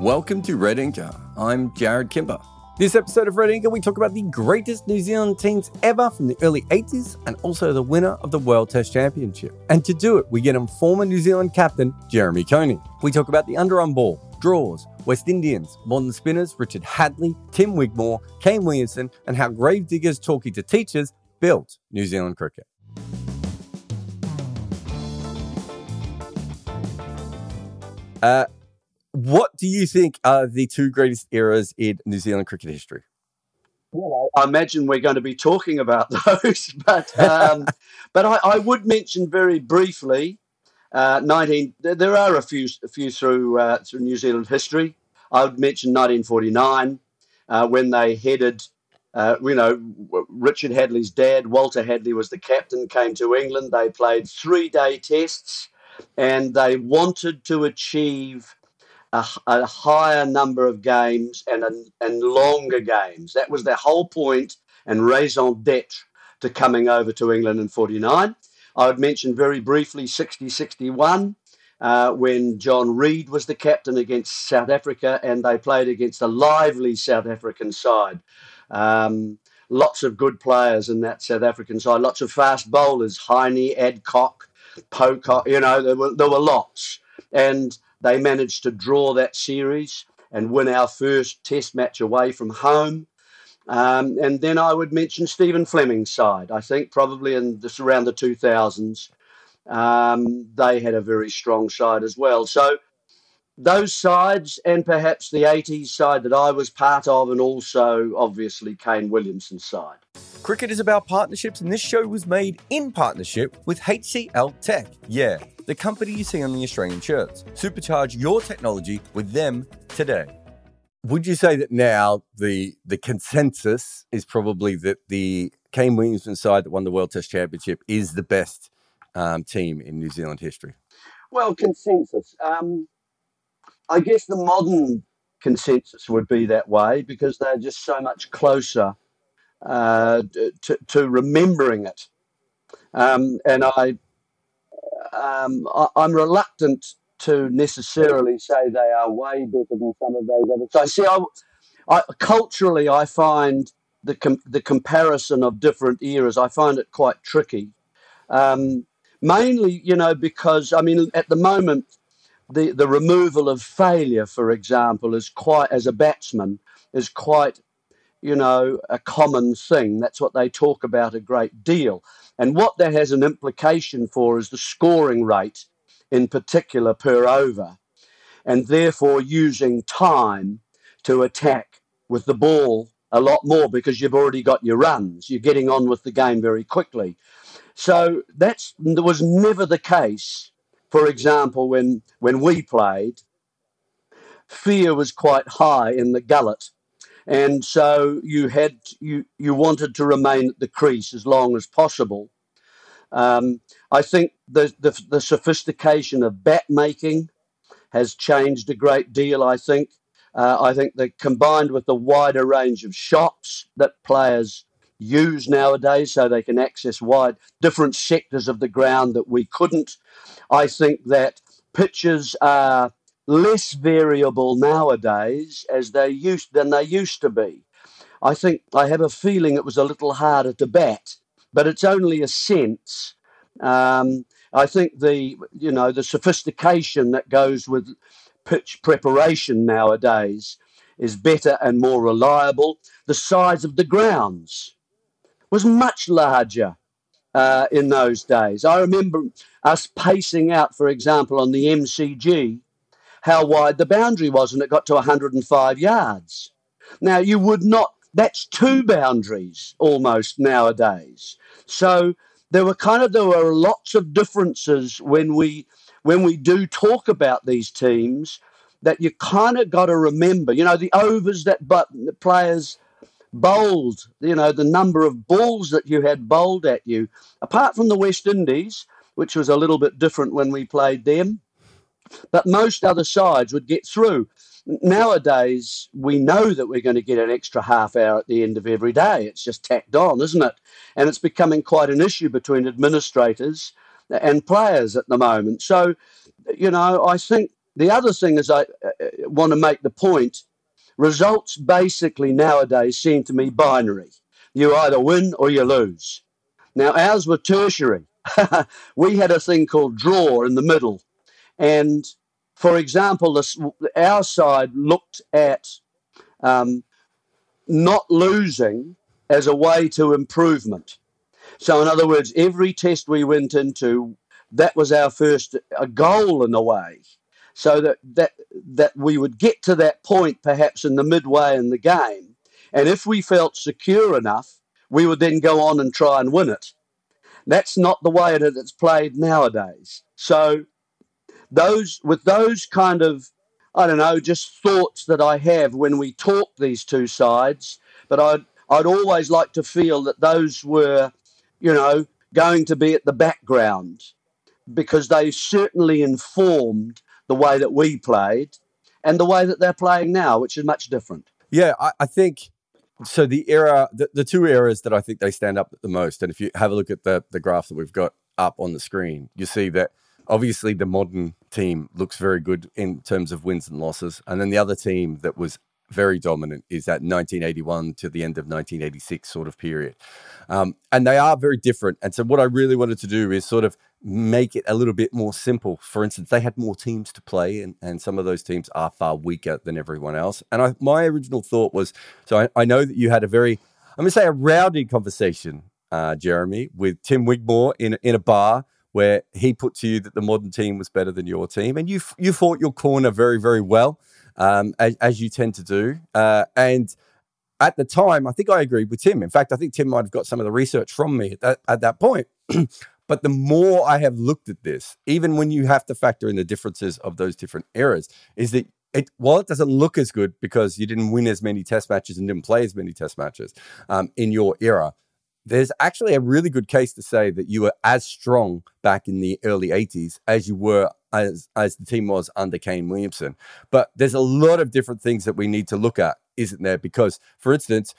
Welcome to Red Inker. I'm Jarrod Kimber. This episode of Red Inker, we talk about the greatest New Zealand teams ever from the early 80s and also the winner of the World Test Championship. And to do it, we get in former New Zealand captain Jeremy Coney. We talk about the underarm ball, draws, West Indians, modern spinners Richard Hadlee, Tim Wigmore, Kane Williamson, and how gravediggers talking to teachers built New Zealand cricket. Uh, what do you think are the two greatest eras in New Zealand cricket history? Well, I imagine we're going to be talking about those, but um, but I, I, would mention very briefly. Uh, 19. There are a few a few through uh, through New Zealand history. I would mention 1949 uh, when they headed. Uh, you know, Richard Hadlee's dad, Walter Hadlee, was the captain. Came to England. They played three day tests, and they wanted to achieve a, a higher number of games and, a, and longer games. That was their whole point and raison d'etre to coming over to England in 49. I would mention very briefly 60 61 uh, when John Reid was the captain against South Africa and they played against a lively South African side. Um, lots of good players in that South African side, lots of fast bowlers, Heine, Adcock, Pollock, you know, there were, there were lots. And they managed to draw that series and win our first test match away from home. Um, and then I would mention Stephen Fleming's side. I think probably in this around the 2000s, um, they had a very strong side as well. So those sides, and perhaps the 80s side that I was part of, and also obviously Kane Williamson's side. Cricket is about partnerships, and this show was made in partnership with HCL Tech. Yeah, the company you see on the Australian shirts. Supercharge your technology with them today. Would you say that now the the consensus is probably that the Kane Williamson side that won the World Test Championship is the best um, team in New Zealand history? Well, consensus. Um, I guess the modern consensus would be that way because they're just so much closer uh, to, to, remembering it. Um, and I, um, I, am reluctant to necessarily say they are way better than some of those others. So, see, I, I, culturally, I find the com- the comparison of different eras. I find it quite tricky. Um, mainly, you know, because I mean, at the moment, the the removal of failure, for example, is quite as a batsman is quite you know, a common thing. That's what they talk about a great deal. And what that has an implication for is the scoring rate in particular per over, and therefore using time to attack with the ball a lot more because you've already got your runs. You're getting on with the game very quickly. So that's that was never the case. For example, when when we played, fear was quite high in the gullet and so you had you you wanted to remain at the crease as long as possible. Um, I think the, the, the sophistication of bat making has changed a great deal. I think uh, I think that combined with the wider range of shots that players use nowadays, so they can access wide different sectors of the ground that we couldn't. I think that pitches are less variable nowadays as they used than they used to be. I think I have a feeling it was a little harder to bat, but it's only a sense. Um, I think the you know the sophistication that goes with pitch preparation nowadays is better and more reliable. The size of the grounds was much larger uh, in those days. I remember us pacing out, for example, on the MCG how wide the boundary was, and it got to 105 yards. Now, you would not, that's two boundaries almost nowadays. So there were kind of, there were lots of differences when we, when we do talk about these teams that you kind of got to remember, you know, the overs that but players bowled, you know, the number of balls that you had bowled at you, apart from the West Indies, which was a little bit different when we played them. But most other sides would get through. Nowadays, we know that we're going to get an extra half hour at the end of every day. It's just tacked on, isn't it? And it's becoming quite an issue between administrators and players at the moment. So, you know, I think the other thing is, I uh, want to make the point results basically nowadays seem to me binary. You either win or you lose. Now, ours were tertiary. we had a thing called draw in the middle. And for example, this, our side looked at um, not losing as a way to improvement. So, in other words, every test we went into, that was our first a goal in a way, so that that that we would get to that point perhaps in the midway in the game, and if we felt secure enough, we would then go on and try and win it. That's not the way that it's played nowadays. So, those with those kind of I don't know, just thoughts that I have when we talk these two sides. But I'd I'd always like to feel that those were, you know, going to be at the background because they certainly informed the way that we played and the way that they're playing now, which is much different. Yeah, I, I think so. The era, the, the two eras that I think they stand up the most, and if you have a look at the the graph that we've got up on the screen, you see that obviously the modern team looks very good in terms of wins and losses. And then the other team that was very dominant is that 1981 to the end of 1986 sort of period. Um, and they are very different. And so, what I really wanted to do is sort of make it a little bit more simple. For instance, they had more teams to play, and, and some of those teams are far weaker than everyone else. And I, my original thought was so I, I know that you had a very, I'm going to say, a rowdy conversation, uh, Jeremy, with Tim Wigmore in, in a bar where he put to you that the modern team was better than your team, and you you fought your corner very very well, um, as, as, you tend to do. Uh, and at the time, I think I agreed with Tim. In fact, I think Tim might have got some of the research from me at that, at that point. but the more I have looked at this, even when you have to factor in the differences of those different eras, is that it, while it doesn't look as good because you didn't win as many test matches and didn't play as many test matches um, in your era, there's actually a really good case to say that you were as strong back in the early 80s as you were as as the team was under Kane Williamson. But there's a lot of different things that we need to look at, isn't there? Because, for instance,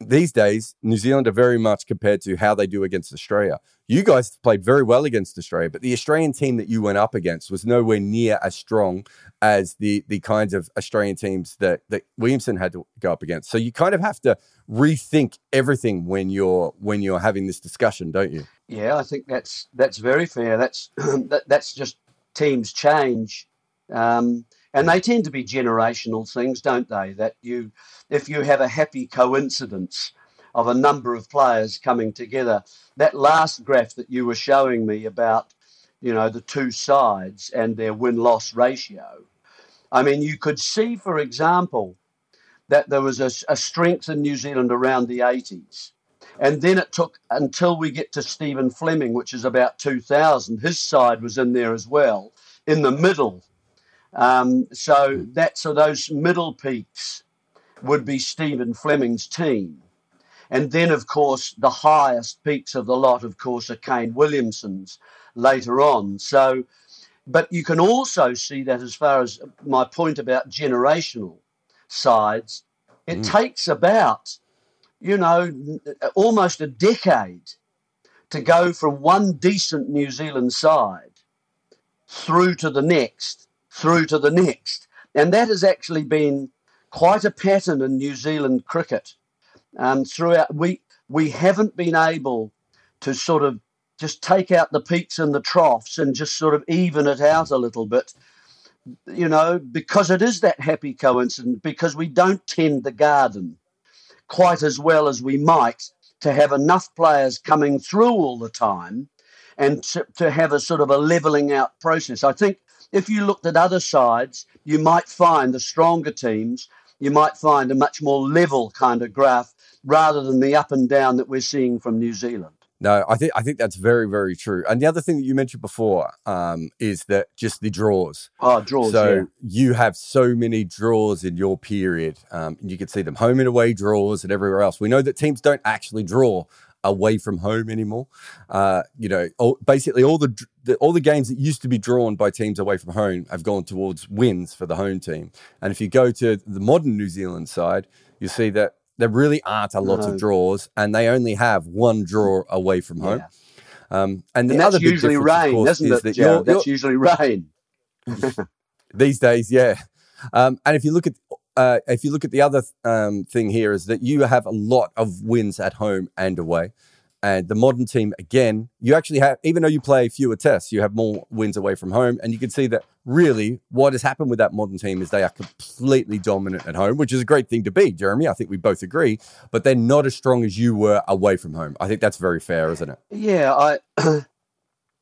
these days, New Zealand are very much compared to how they do against Australia. You guys played very well against Australia, but the Australian team that you went up against was nowhere near as strong as the the kinds of Australian teams that that Williamson had to go up against. So you kind of have to rethink everything when you're when you're having this discussion, don't you? Yeah, I think that's that's very fair. That's that, that's just teams change. Um, and they tend to be generational things, don't they? That you, if you have a happy coincidence of a number of players coming together, that last graph that you were showing me about, you know, the two sides and their win loss ratio. I mean, you could see, for example, that there was a, a strength in New Zealand around the 80s. And then it took until we get to Stephen Fleming, which is about 2000. His side was in there as well, in the middle um, so that so those middle peaks would be Stephen Fleming's team. And then, of course, the highest peaks of the lot, of course, are Kane Williamson's later on. So, but you can also see that as far as my point about generational sides, it mm. takes about, you know, almost a decade to go from one decent New Zealand side through to the next through to the next. And that has actually been quite a pattern in New Zealand cricket. Um, throughout, we we haven't been able to sort of just take out the peaks and the troughs and just sort of even it out a little bit, you know, because it is that happy coincidence, because we don't tend the garden quite as well as we might to have enough players coming through all the time and to, to have a sort of a leveling out process. I think if you looked at other sides, you might find the stronger teams, you might find a much more level kind of graph rather than the up and down that we're seeing from New Zealand. No, I think I think that's very very true. And the other thing that you mentioned before um, is that just the draws. Oh, draws. So yeah. you have so many draws in your period. Um, you can see them home and away draws and everywhere else. We know that teams don't actually draw away from home anymore. Uh, you know, all, basically all the, the, all the games that used to be drawn by teams away from home have gone towards wins for the home team. And if you go to the modern New Zealand side, you see that there really aren't a lot no. of draws, and they only have one draw away from home. Yeah. Um, and the and other usually rain, course, isn't is it? That you're, that's you're, usually rain. These days, yeah. Um, and if you look at uh, if you look at the other um, thing here is that you have a lot of wins at home and away. And the modern team, again, you actually have, even though you play fewer tests, you have more wins away from home. And you can see that really what has happened with that modern team is they are completely dominant at home, which is a great thing to be, Jeremy. I think we both agree, but they're not as strong as you were away from home. I think that's very fair, isn't it? Yeah, I,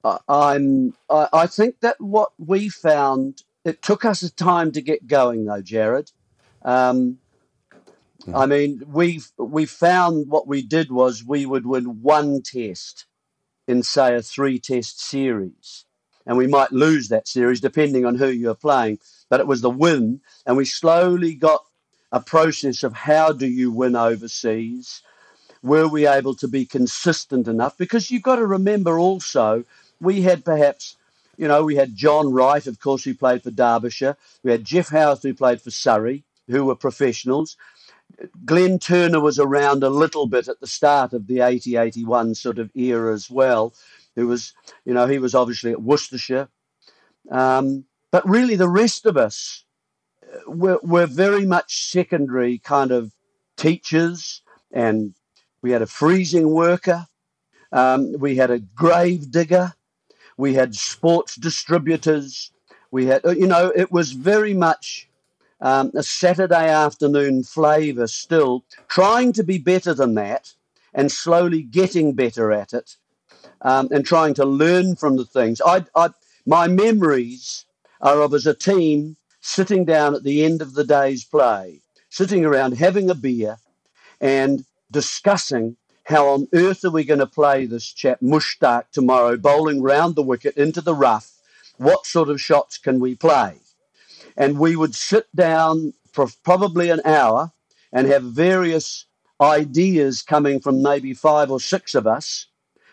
I'm, I, I think that what we found, it took us a time to get going though, Jarrod. Um, I mean, we we found what we did was we would win one test in say a three test series, and we might lose that series depending on who you're playing. But it was the win, and we slowly got a process of how do you win overseas. Were we able to be consistent enough? Because you've got to remember also, we had perhaps, you know, we had John Wright, of course, who played for Derbyshire. We had Geoff Howarth, who played for Surrey, who were professionals. Glenn Turner was around a little bit at the start of the 80 81 sort of era as well. Who was, you know, he was obviously at Worcestershire. Um, but really, the rest of us uh, were, were very much secondary kind of teachers, and we had a freezing worker, um, we had a grave digger, we had sports distributors, we had, uh, you know, it was very much um, a Saturday afternoon flavour still, trying to be better than that and slowly getting better at it um, and trying to learn from the things. I, I, my memories are of as a team sitting down at the end of the day's play, sitting around having a beer and discussing how on earth are we going to play this chap Mushtaq tomorrow, bowling round the wicket into the rough. What sort of shots can we play? And we would sit down for probably an hour and have various ideas coming from maybe five or six of us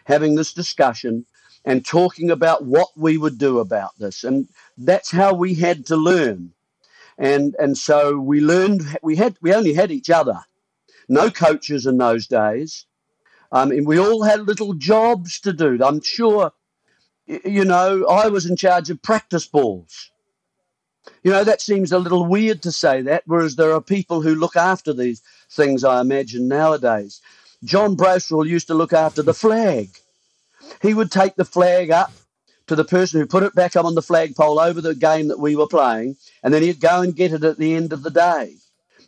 having this discussion and talking about what we would do about this and that's how we had to learn and and so we learned we had we only had each other no coaches in those days um, I mean, we all had little jobs to do. I'm sure, you know, I was in charge of practice balls. You know, that seems a little weird to say that, whereas there are people who look after these things, I imagine, nowadays. John Bracewell used to look after the flag. He would take the flag up to the person who put it back up on the flagpole over the game that we were playing, and then he'd go and get it at the end of the day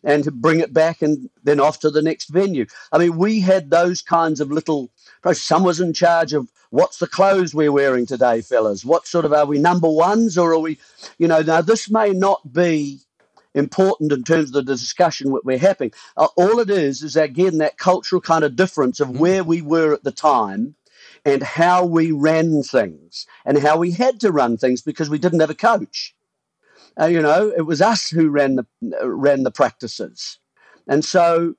and bring it back and then off to the next venue. I mean, we had those kinds of little. Some was in charge of what's the clothes we're wearing today, fellas. What sort of are we number ones or are we, you know? Now this may not be important in terms of the discussion that we're having. Uh, all it is is again that cultural kind of difference of mm. where we were at the time and how we ran things and how we had to run things because we didn't have a coach. Uh, you know, it was us who ran the uh, ran the practices, and so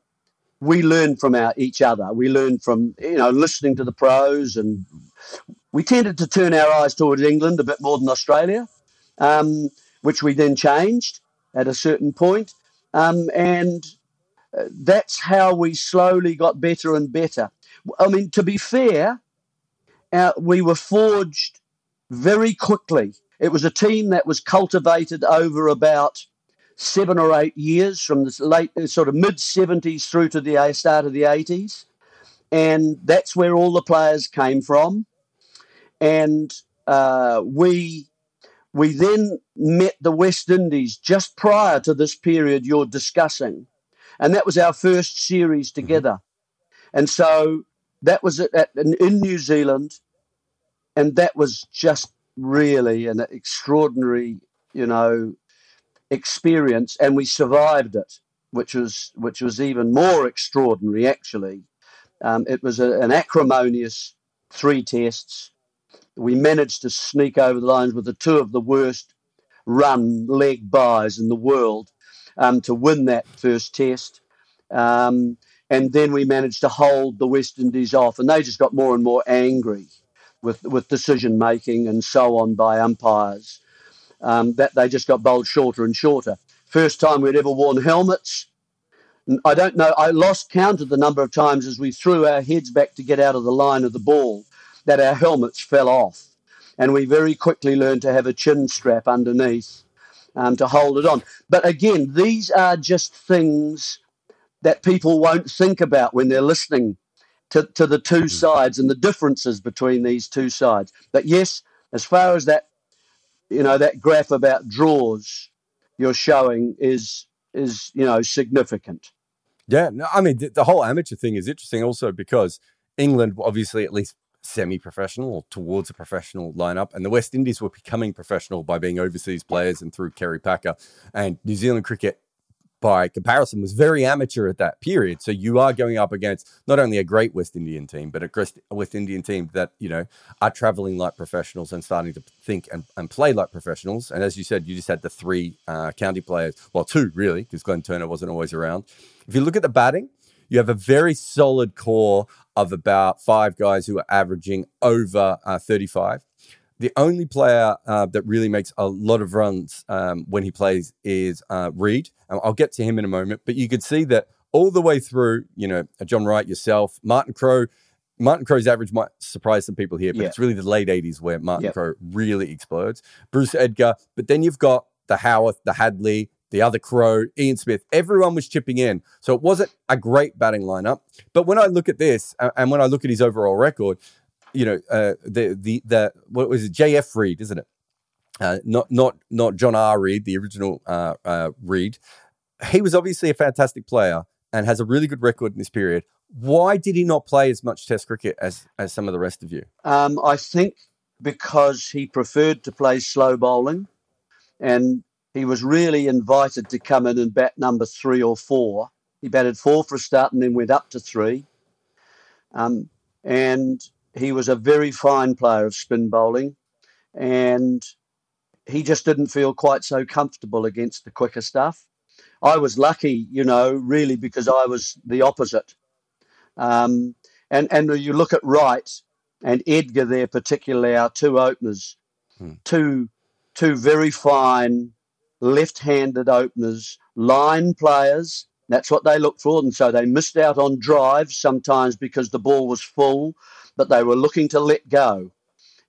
we learned from our each other. We learned from you know listening to the pros, and we tended to turn our eyes towards England a bit more than Australia, um, which we then changed at a certain point, um, and uh, that's how we slowly got better and better. I mean, to be fair, uh, we were forged very quickly it was a team that was cultivated over about seven or eight years from the late uh, sort of mid 70s through to the start of the 80s. And that's where all the players came from. And uh, we, we then met the West Indies just prior to this period you're discussing. And that was our first series mm-hmm. together. And so that was at, at, in New Zealand. And that was just really an extraordinary, you know, experience, and we survived it, which was which was even more extraordinary. Actually, um, it was a, an acrimonious three tests. We managed to sneak over the lines with the two of the worst run leg byes in the world um, to win that first test. Um, and then we managed to hold the West Indies off, and they just got more and more angry with, with decision making and so on by umpires. Um, that they just got bowled shorter and shorter. First time we'd ever worn helmets. I don't know. I lost count of the number of times as we threw our heads back to get out of the line of the ball that our helmets fell off, and we very quickly learned to have a chin strap underneath. um, to hold it on. But again, these are just things that people won't think about when they're listening to, to the two sides and the differences between these two sides. But yes, as far as that, you know, that graph about draws you're showing is is you know significant. Yeah, no, I mean the, the whole amateur thing is interesting also because England, obviously, at least semi-professional or towards a professional lineup, and the West Indies were becoming professional by being overseas players and through Kerry Packer, and New Zealand cricket by comparison, was very amateur at that period. So you are going up against not only a great West Indian team, but a West Indian team that, you know, are traveling like professionals and starting to think and, and play like professionals. And as you said, you just had the three uh, county players, well, two really, because Glenn Turner wasn't always around. If you look at the batting, you have a very solid core of about five guys who are averaging over uh, 35. The only player uh, that really makes a lot of runs um, when he plays is uh, Reid. I'll get to him in a moment, but you could see that all the way through, you know, John Wright, yourself, Martin Crowe. Martin Crowe's average might surprise some people here, but yeah. it's really the late 80s where Martin yep. Crowe really explodes. Bruce Edgar, but then you've got the Howarth, the Hadlee, the other Crowe, Ian Smith, everyone was chipping in. So it wasn't a great batting lineup. But when I look at this and when I look at his overall record, you know, uh, the the the what was it? J.F. Reid, isn't it? Uh, not not not John R. Reid, the original uh, uh, Reid. He was obviously a fantastic player and has a really good record in this period. Why did he not play as much Test cricket as as some of the rest of you? Um, I think because he preferred to play slow bowling, and he was really invited to come in and bat number three or four. He batted four for a start and then went up to three. Um, and he was a very fine player of spin bowling, and he just didn't feel quite so comfortable against the quicker stuff. I was lucky, you know, really because I was the opposite. Um, and and you look at Wright and Edgar there, particularly our two openers, hmm. two two very fine left-handed openers, line players. That's what they look for, and so they missed out on drives sometimes because the ball was full but they were looking to let go.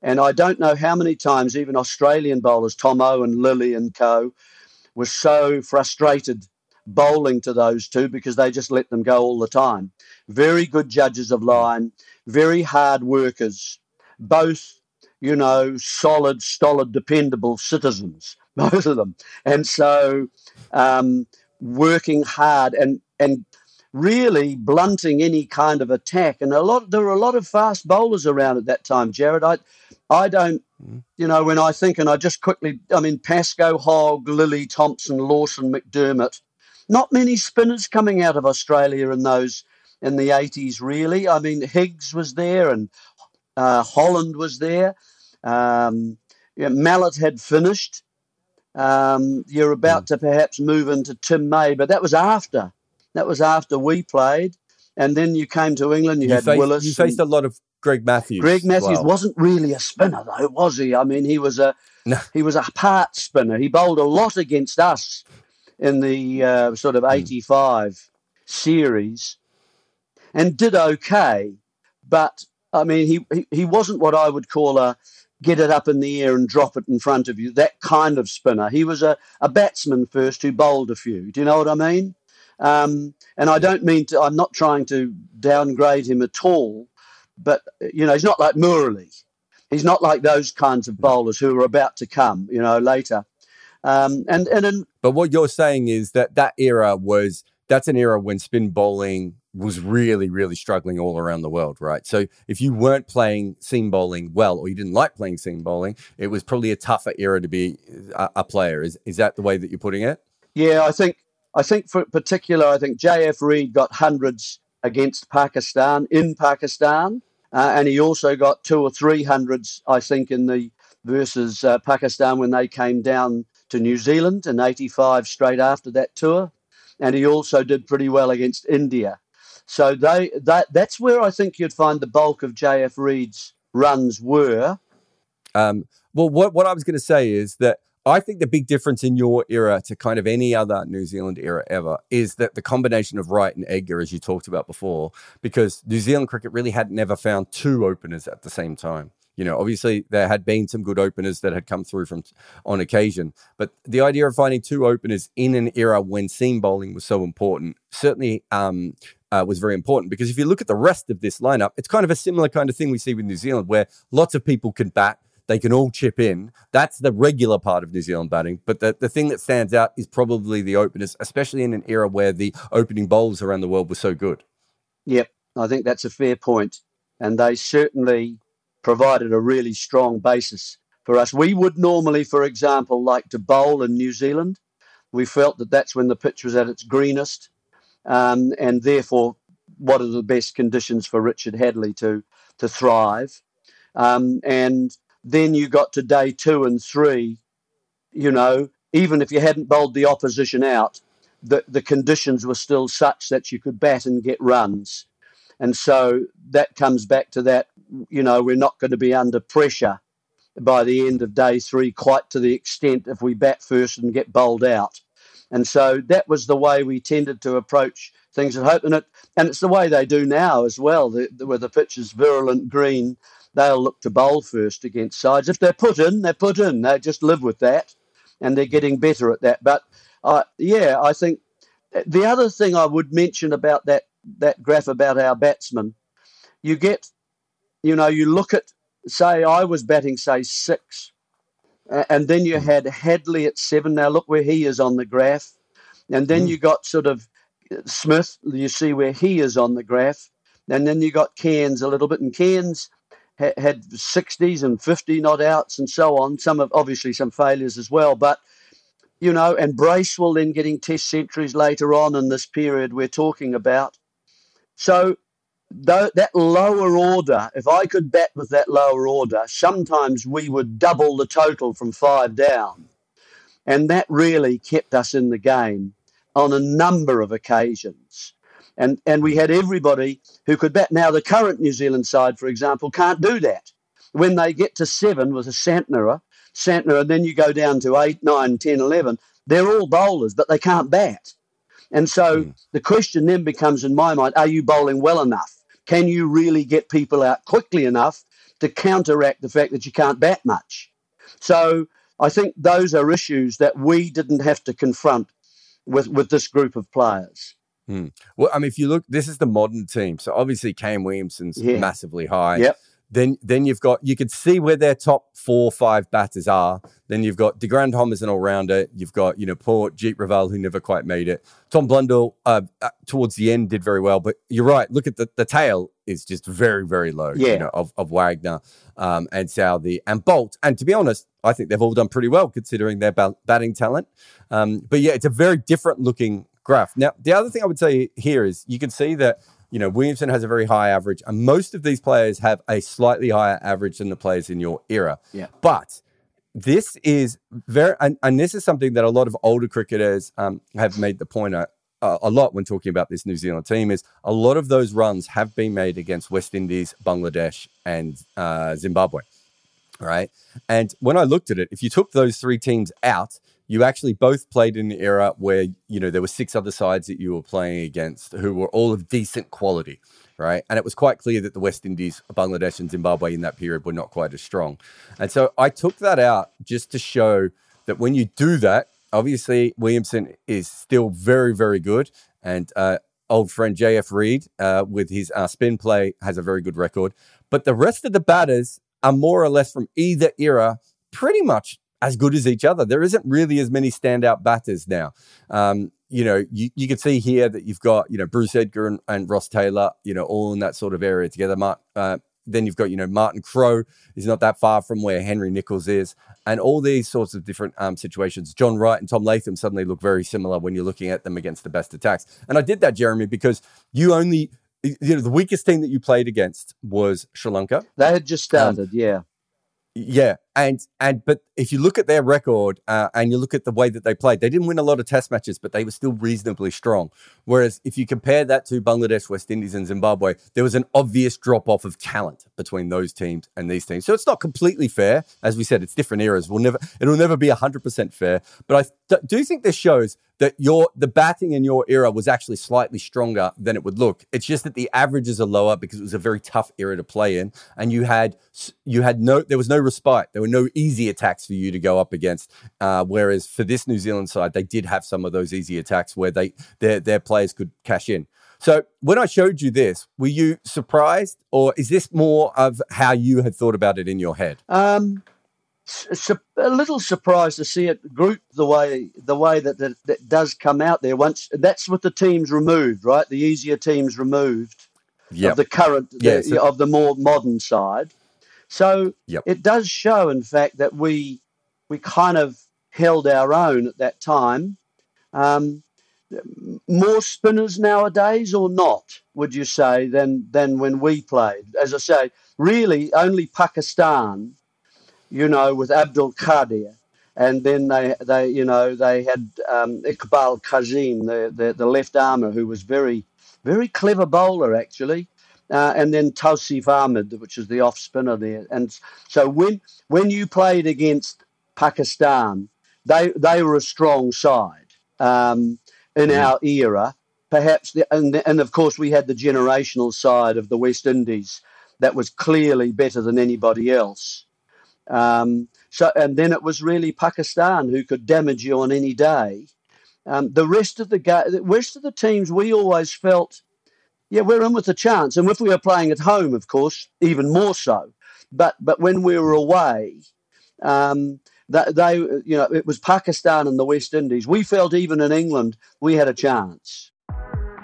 And I don't know how many times even Australian bowlers, Tom Owen, Lillee, and co, were so frustrated bowling to those two because they just let them go all the time. Very good judges of line, very hard workers, both, you know, solid, stolid, dependable citizens, both of them. And so um, working hard and, and really blunting any kind of attack. And a lot there were a lot of fast bowlers around at that time, Jarrod. I I don't mm. you know, when I think and I just quickly I mean Pascoe, Hogg, Lillee, Thomson, Lawson, McDermott. Not many spinners coming out of Australia in those in the eighties, really. I mean Higgs was there and uh, Holland was there. Um, yeah, Mallett had finished. Um, you're about mm. to perhaps move into Tim May, but that was after that was after we played. And then you came to England, you, you had faced, Willis. You faced a lot of Greg Matthews. Greg Matthews wasn't really a spinner, though, was he? I mean, he was a no. he was a part spinner. He bowled a lot against us in the uh, sort of hmm. '85 mm. series, and did okay. But I mean, he, he he wasn't what I would call a get it up in the air and drop it in front of you. That kind of spinner. He was a, a batsman first who bowled a few. Do you know what I mean? Um, and I don't mean to, I'm not trying to downgrade him at all, but, you know, he's not like Murali. He's not like those kinds of bowlers who are about to come, you know, later. Um, and, and, and but what you're saying is that that era was that's an era when spin bowling was really, really struggling all around the world, right? So if you weren't playing seam bowling well, or you didn't like playing seam bowling, it was probably a tougher era to be a, a player. Is is that the way that you're putting it? Yeah, I think I think, for particular, I think J.F. Reid got hundreds against Pakistan in Pakistan, uh, and he also got two or three hundreds, I think, in the versus uh, Pakistan when they came down to New Zealand in '85, straight after that tour, and he also did pretty well against India. So they that that's where I think you'd find the bulk of J.F. Reid's runs were. Um, well, what what I was going to say is that I think the big difference in your era to kind of any other New Zealand era ever is that the combination of Wright and Edgar, as you talked about before, because New Zealand cricket really had never found two openers at the same time. You know, obviously there had been some good openers that had come through from on occasion, but the idea of finding two openers in an era when seam bowling was so important certainly um, uh, was very important because if you look at the rest of this lineup, it's kind of a similar kind of thing we see with New Zealand, where lots of people can bat. They can all chip in. That's the regular part of New Zealand batting. But the, the thing that stands out is probably the openers, especially in an era where the opening bowls around the world were so good. Yep, I think that's a fair point. And they certainly provided a really strong basis for us. We would normally, for example, like to bowl in New Zealand. We felt that that's when the pitch was at its greenest, um, and therefore, what are the best conditions for Richard Hadlee to to thrive? Um, and then you got to day two and three. You know, even if you hadn't bowled the opposition out, the the conditions were still such that you could bat and get runs. And so that comes back to that, you know, we're not going to be under pressure by the end of day three quite to the extent if we bat first and get bowled out. And so that was the way we tended to approach things at Hope. And, it, and it's the way they do now as well, the, the, where the pitch is virulent green. They'll look to bowl first against sides. If they're put in, they're put in. They just live with that, and they're getting better at that. But uh, yeah, I think the other thing I would mention about that that graph about our batsmen, you get, you know, you look at, say, I was batting, say, six, and then you had Hadlee at seven. Now look where he is on the graph. And then mm. you got sort of Smith, you see where he is on the graph. And then you got Cairns a little bit, and Cairns ha- had 60s and 50 not outs and so on. Some of obviously some failures as well, but you know, and Bracewell then getting test centuries later on in this period we're talking about. So that lower order, if I could bet with that lower order, sometimes we would double the total from five down. And that really kept us in the game on a number of occasions. And, and we had everybody who could bat. Now, the current New Zealand side, for example, can't do that. When they get to seven with a Santner, Santner, and then you go down to eight, nine, 10, 11, they're all bowlers, but they can't bat. And so mm. the question then becomes, in my mind, are you bowling well enough? Can you really get people out quickly enough to counteract the fact that you can't bat much? So I think those are issues that we didn't have to confront with, with this group of players. Hmm. Well, I mean, if you look, this is the modern team. So obviously, Kane Williamson's yeah. massively high. Yep. Then, then you've got you could see where their top four, five batters are. Then you've got De Grandhomme as an all rounder. You've got you know poor Jeet Raval who never quite made it. Tom Blundell uh, uh, towards the end did very well, but you're right. Look at the the tail is just very very low. Yeah. You know, of of Wagner um, and Southee and Boult. And to be honest, I think they've all done pretty well considering their ba- batting talent. Um, but yeah, it's a very different looking graph. Now, the other thing I would say here is you can see that you know, Williamson has a very high average, and most of these players have a slightly higher average than the players in your era. Yeah. But this is very, and, and this is something that a lot of older cricketers um, have made the point a, a lot when talking about this New Zealand team is a lot of those runs have been made against West Indies, Bangladesh, and uh, Zimbabwe. Right. And when I looked at it, if you took those three teams out, you actually both played in an era where you know there were six other sides that you were playing against who were all of decent quality right? And it was quite clear that the west indies bangladesh and zimbabwe in that period were not quite as strong. And so i took that out just to show that when you do that obviously williamson is still very very good. And uh, old friend jf reid uh, with his uh, spin play has a very good record. But the rest of the batters are more or less from either era pretty much as good as each other. There isn't really as many standout batters now. Um, you know, you, you can see here that you've got, you know, Bruce Edgar and, and Ross Taylor, you know, all in that sort of area together. Mark, uh, then you've got, you know, Martin Crowe is not that far from where Henry Nicholls is. And all these sorts of different um, situations. John Wright and Tom Latham suddenly look very similar when you're looking at them against the best attacks. And I did that, Jeremy, because you only, you know, the weakest team that you played against was Sri Lanka. They had just um, started, um, yeah. Yeah, And and but if you look at their record uh, and you look at the way that they played, they didn't win a lot of test matches, but they were still reasonably strong. Whereas if you compare that to Bangladesh, West Indies, and Zimbabwe, there was an obvious drop off of talent between those teams and these teams. So it's not completely fair. As we said, it's different eras. We'll never it'll never be hundred percent fair. But I do think this shows that your the batting in your era was actually slightly stronger than it would look. It's just that the averages are lower because it was a very tough era to play in, and you had you had no there was no respite. There were no easy attacks for you to go up against. Uh, whereas for this New Zealand side, they did have some of those easy attacks where they their their players could cash in. So when I showed you this, were you surprised, or is this more of how you had thought about it in your head? Um, a little surprised to see it grouped the way the way that, that, that does come out there. Once that's with the teams removed, right? The easier teams removed yep. of the current yeah, the, so, of the more modern side. So yep. it does show, in fact, that we we kind of held our own at that time. Um, more spinners nowadays, or not? Would you say than than when we played? As I say, really, only Pakistan you know, with Abdul Qadir. And then they, they, you know, they had um, Iqbal Qasim, the, the, the left armour, who was very, very clever bowler actually. Uh, and then Tauseef Ahmed, which is the off spinner there. And so when when you played against Pakistan, they they were a strong side um, in mm. our era. Perhaps, the, and and of course we had the generational side of the West Indies that was clearly better than anybody else. Um, so, and then it was really Pakistan who could damage you on any day. Um, the rest of the ga- the rest of the teams, we always felt, yeah, we're in with a chance. And if we were playing at home, of course, even more so. But but when we were away, um, that they, you know, it was Pakistan and the West Indies. We felt even in England we had a chance.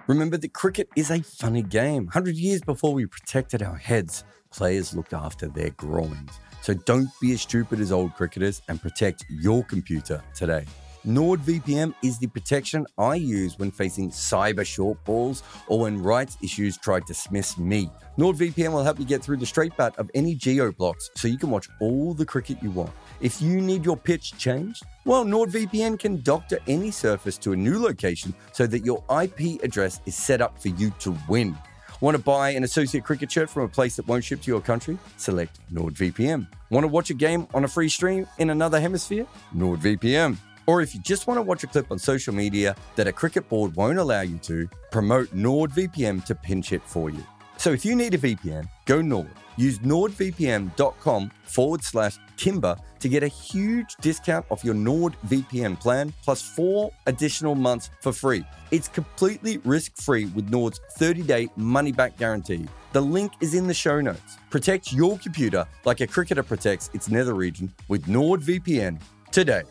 Remember that cricket is a funny game. Hundred years before we protected our heads, players looked after their groins. So don't be as stupid as old cricketers and protect your computer today. NordVPN is the protection I use when facing cyber shortfalls or when rights issues try to dismiss me. NordVPN will help you get through the straight bat of any geo blocks so you can watch all the cricket you want. If you need your pitch changed, well, NordVPN can doctor any surface to a new location so that your IP address is set up for you to win. Want to buy an associate cricket shirt from a place that won't ship to your country? Select NordVPN. Want to watch a game on a free stream in another hemisphere? NordVPN. Or if you just want to watch a clip on social media that a cricket board won't allow you to, promote NordVPN to pinch it for you. So if you need a VPN, go Nord. Use nordvpn.com forward slash Kimber to get a huge discount off your NordVPN plan plus four additional months for free. It's completely risk free with Nord's 30 day money back guarantee. The link is in the show notes. Protect your computer like a cricketer protects its nether region with NordVPN today.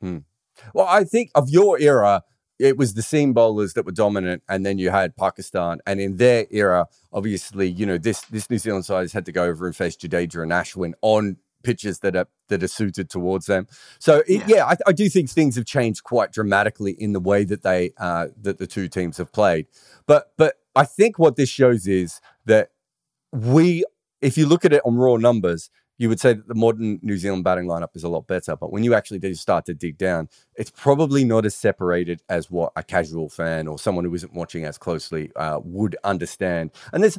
Hmm. Well, I think of your era, it was the seam bowlers that were dominant, and then you had Pakistan. And in their era, obviously, you know this this New Zealand side has had to go over and face Jadeja and Ashwin on pitches that are that are suited towards them. So it, yeah, yeah I, I, do think things have changed quite dramatically in the way that they uh, that the two teams have played. But but I think what this shows is that we, if you look at it on raw numbers, you would say that the modern New Zealand batting lineup is a lot better. But when you actually do start to dig down, it's probably not as separated as what a casual fan or someone who isn't watching as closely uh, would understand. And there's,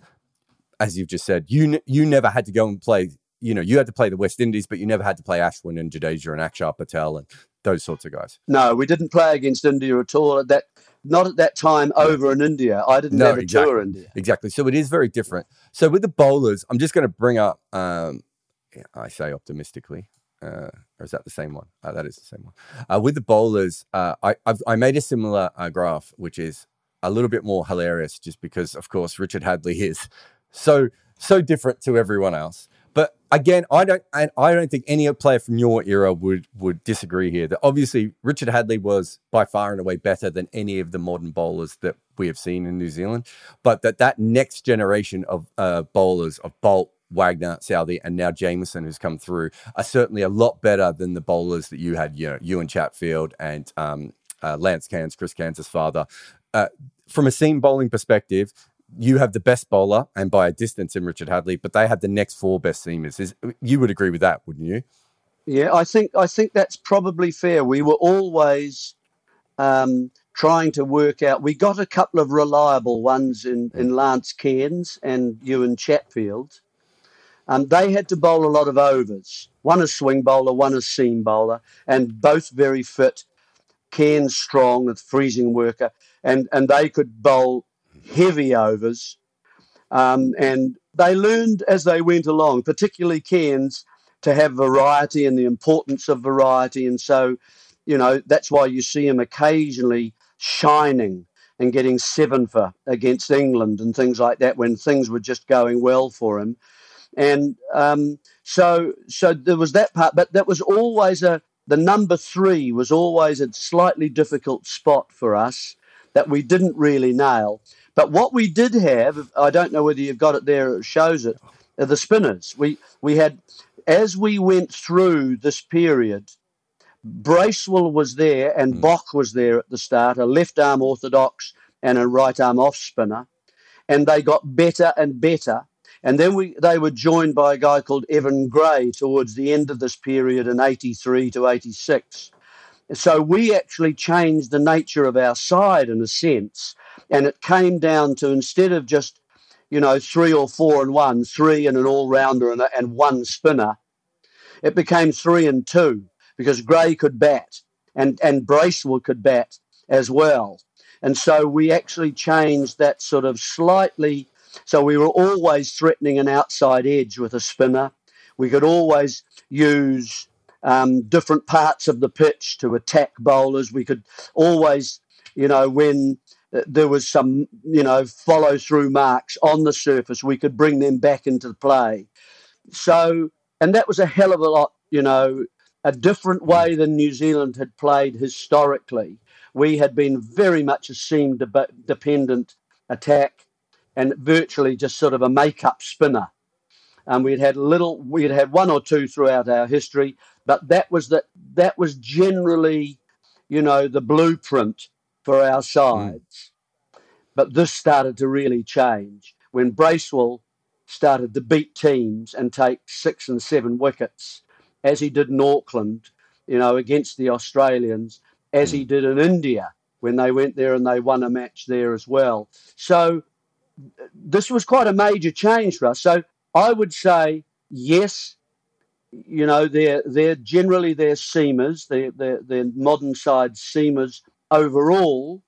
as you've just said, you you never had to go and play. You know, you had to play the West Indies, but you never had to play Ashwin and Jadeja and Akshar Patel and those sorts of guys. No, we didn't play against India at all. At that not at that time over in India. I didn't no, ever exactly, tour India. Exactly. So it is very different. So with the bowlers, I'm just going to bring up um, I say optimistically. Uh, or is that the same one? Uh, that is the same one. Uh, with the bowlers, uh, I I've, i made a similar uh, graph, which is a little bit more hilarious, just because, of course, Richard Hadlee is so so different to everyone else. But again, I don't I, I don't think any player from your era would would disagree here. That obviously Richard Hadlee was by far and away better than any of the modern bowlers that we have seen in New Zealand. But that that next generation of uh, bowlers of Boult, Wagner, Southee, and now Jamieson, who's come through, are certainly a lot better than the bowlers that you had, you know, Ewen Chatfield and um, uh, Lance Cairns, Chris Cairns' father. Uh, from a seam bowling perspective, you have the best bowler and by a distance in Richard Hadlee, but they have the next four best seamers. Is, you would agree with that, wouldn't you? Yeah, I think I think that's probably fair. We were always um, trying to work out. We got a couple of reliable ones in, in Lance Cairns and Ewen Chatfield. Um, they had to bowl a lot of overs. One a swing bowler, one a seam bowler, and both very fit. Cairns strong, a freezing worker, and, and they could bowl heavy overs. Um, and they learned as they went along, particularly Cairns, to have variety and the importance of variety. And so, you know, that's why you see him occasionally shining and getting seven for against England and things like that when things were just going well for him. And um, so, so there was that part, but that was always a the number three was always a slightly difficult spot for us that we didn't really nail. But what we did have, I don't know whether you've got it there, it shows it, the spinners. We we had as we went through this period, Bracewell was there and mm. Boock was there at the start, a left arm orthodox and a right arm off spinner, and they got better and better. And then we they were joined by a guy called Evan Gray towards the end of this period in 83 to 86. So we actually changed the nature of our side in a sense. And it came down to instead of just, you know, three or four and one, three and an all rounder and, and one spinner, it became three and two because Gray could bat and, and Bracewell could bat as well. And so we actually changed that sort of slightly so we were always threatening an outside edge with a spinner. We could always use um, different parts of the pitch to attack bowlers. We could always, you know, when uh, there was some, you know, follow through marks on the surface, we could bring them back into play. So, and that was a hell of a lot, you know, a different way than New Zealand had played historically. We had been very much a seam de- dependent attack and virtually just sort of a make-up spinner. And we'd had little, we'd had one or two throughout our history, but that was that that was generally, you know, the blueprint for our sides. Mm. But this started to really change when Bracewell started to beat teams and take six and seven wickets, as he did in Auckland, you know, against the Australians, as he mm. did in India when they went there and they won a match there as well. So this was quite a major change for us. So I would say yes. You know, they're they're generally they're seamers. They're, they're, they're modern side seamers overall.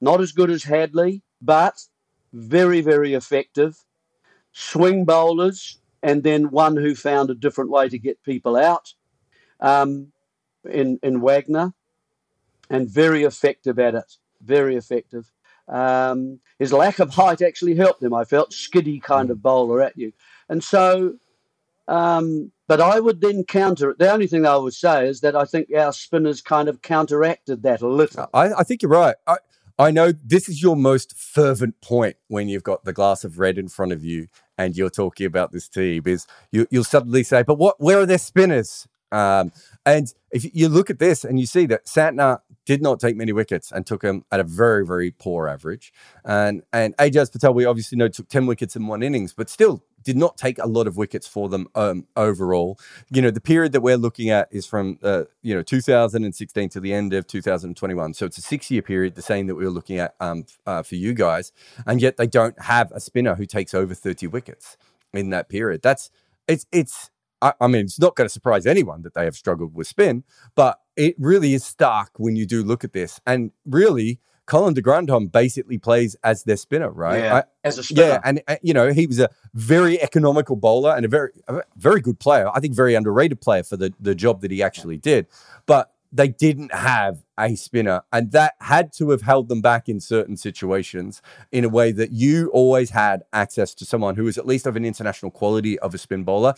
Not as good as Hadlee, but very very effective. Swing bowlers, and then one who found a different way to get people out. Um, in in Wagner, and very effective at it. Very effective. Um, his lack of height actually helped him. I felt skiddy kind of bowler at you, and so. Um, but I would then counter it. The only thing I would say is that I think our spinners kind of counteracted that a little. I, I think you're right. I, I know this is your most fervent point when you've got the glass of red in front of you and you're talking about this team is you, will suddenly say, but what? Where are their spinners? Um, and if you look at this and you see that Santner did not take many wickets and took them at a very, very poor average. And and Ajaz Patel, we obviously know took 10 wickets in one innings, but still did not take a lot of wickets for them um, overall. You know, the period that we're looking at is from, uh, you know, 2016 to the end of 2021. So it's a six year period, the same that we were looking at um, uh, for you guys. And yet they don't have a spinner who takes over 30 wickets in that period. That's, it's, it's, I, I mean, it's not going to surprise anyone that they have struggled with spin, but it really is stark when you do look at this. And really, Colin de Grandhomme basically plays as their spinner, right? Yeah, I, as a spinner. Yeah, and uh, you know he was a very economical bowler and a very, a very good player. I think very underrated player for the the job that he actually did. But they didn't have a spinner, and that had to have held them back in certain situations in a way that you always had access to someone who was at least of an international quality of a spin bowler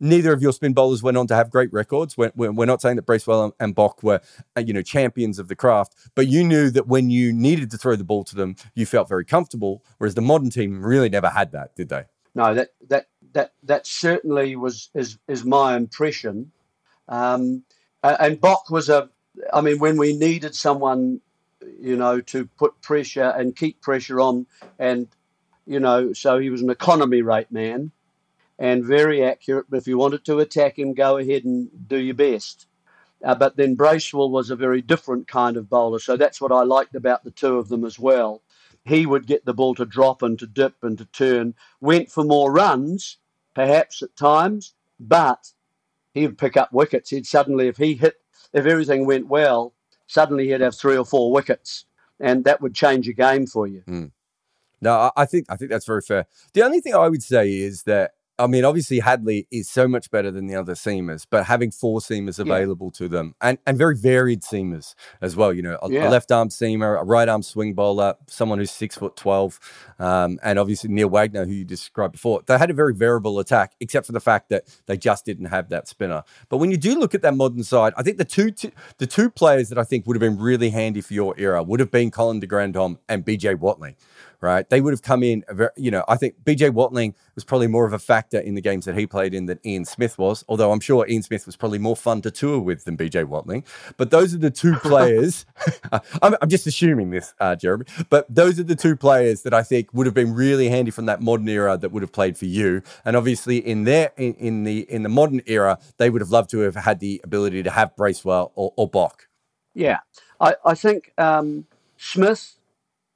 neither of your spin bowlers went on to have great records. We're, we're not saying that Bracewell and Boock were, uh, you know, champions of the craft, but you knew that when you needed to throw the ball to them, you felt very comfortable. Whereas the modern team really never had that, did they? No, that that that that certainly was is is my impression. Um, and Boock was a, I mean, when we needed someone, you know, to put pressure and keep pressure on and you know, so he was an economy rate man and very accurate. But if you wanted to attack him, go ahead and do your best. Uh, but then Bracewell was a very different kind of bowler. So that's what I liked about the two of them as well. He would get the ball to drop and to dip and to turn, went for more runs, perhaps at times, but he would pick up wickets. He'd suddenly, if he hit, if everything went well, suddenly he'd have three or four wickets, and that would change a game for you. Mm. No, I think I think that's very fair. The only thing I would say is that I mean, obviously Hadlee is so much better than the other seamers, but having four seamers available yeah. to them and, and very varied seamers as well. You know, a, yeah. a, left arm seamer, a right arm swing bowler, someone who's six foot twelve, um, and obviously Neil Wagner, who you described before. They had a very variable attack, except for the fact that they just didn't have that spinner. But when you do look at that modern side, I think the two t- the two players that I think would have been really handy for your era would have been Colin de Grandhomme and BJ Watling right? They would have come in, you know, I think BJ Watling was probably more of a factor in the games that he played in than Ian Smith was, although I'm sure Ian Smith was probably more fun to tour with than BJ Watling. But those are the two players, I'm, I'm, just assuming this, uh, Jeremy, but those are the two players that I think would have been really handy from that modern era that would have played for you. And obviously in their, in, in the, in the modern era, they would have loved to have had the ability to have Bracewell or, or Boock. Yeah, I, I think um, Smith,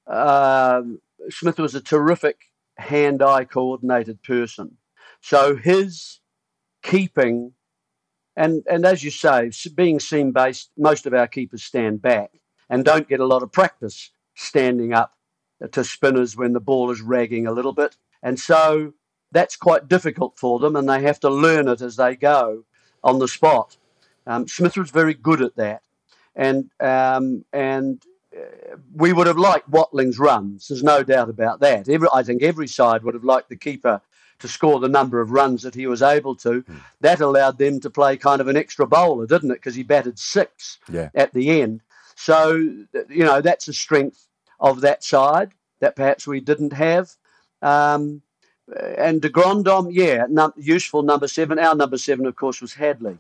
um, Smith was a terrific hand eye coordinated person. So his keeping, and, and as you say, being seam based, most of our keepers stand back and don't get a lot of practice standing up to spinners when the ball is ragging a little bit. And so that's quite difficult for them, and they have to learn it as they go on the spot. Um, Smith was very good at that, and um, and we would have liked Watling's runs. There's no doubt about that. Every, I think every side would have liked the keeper to score the number of runs that he was able to. Mm. That allowed them to play kind of an extra bowler, didn't it? Because he batted six yeah. at the end. So, you know, that's a strength of that side that perhaps we didn't have. Um, and de Grandhomme, yeah, num- useful number seven. Our number seven, of course, was Hadlee.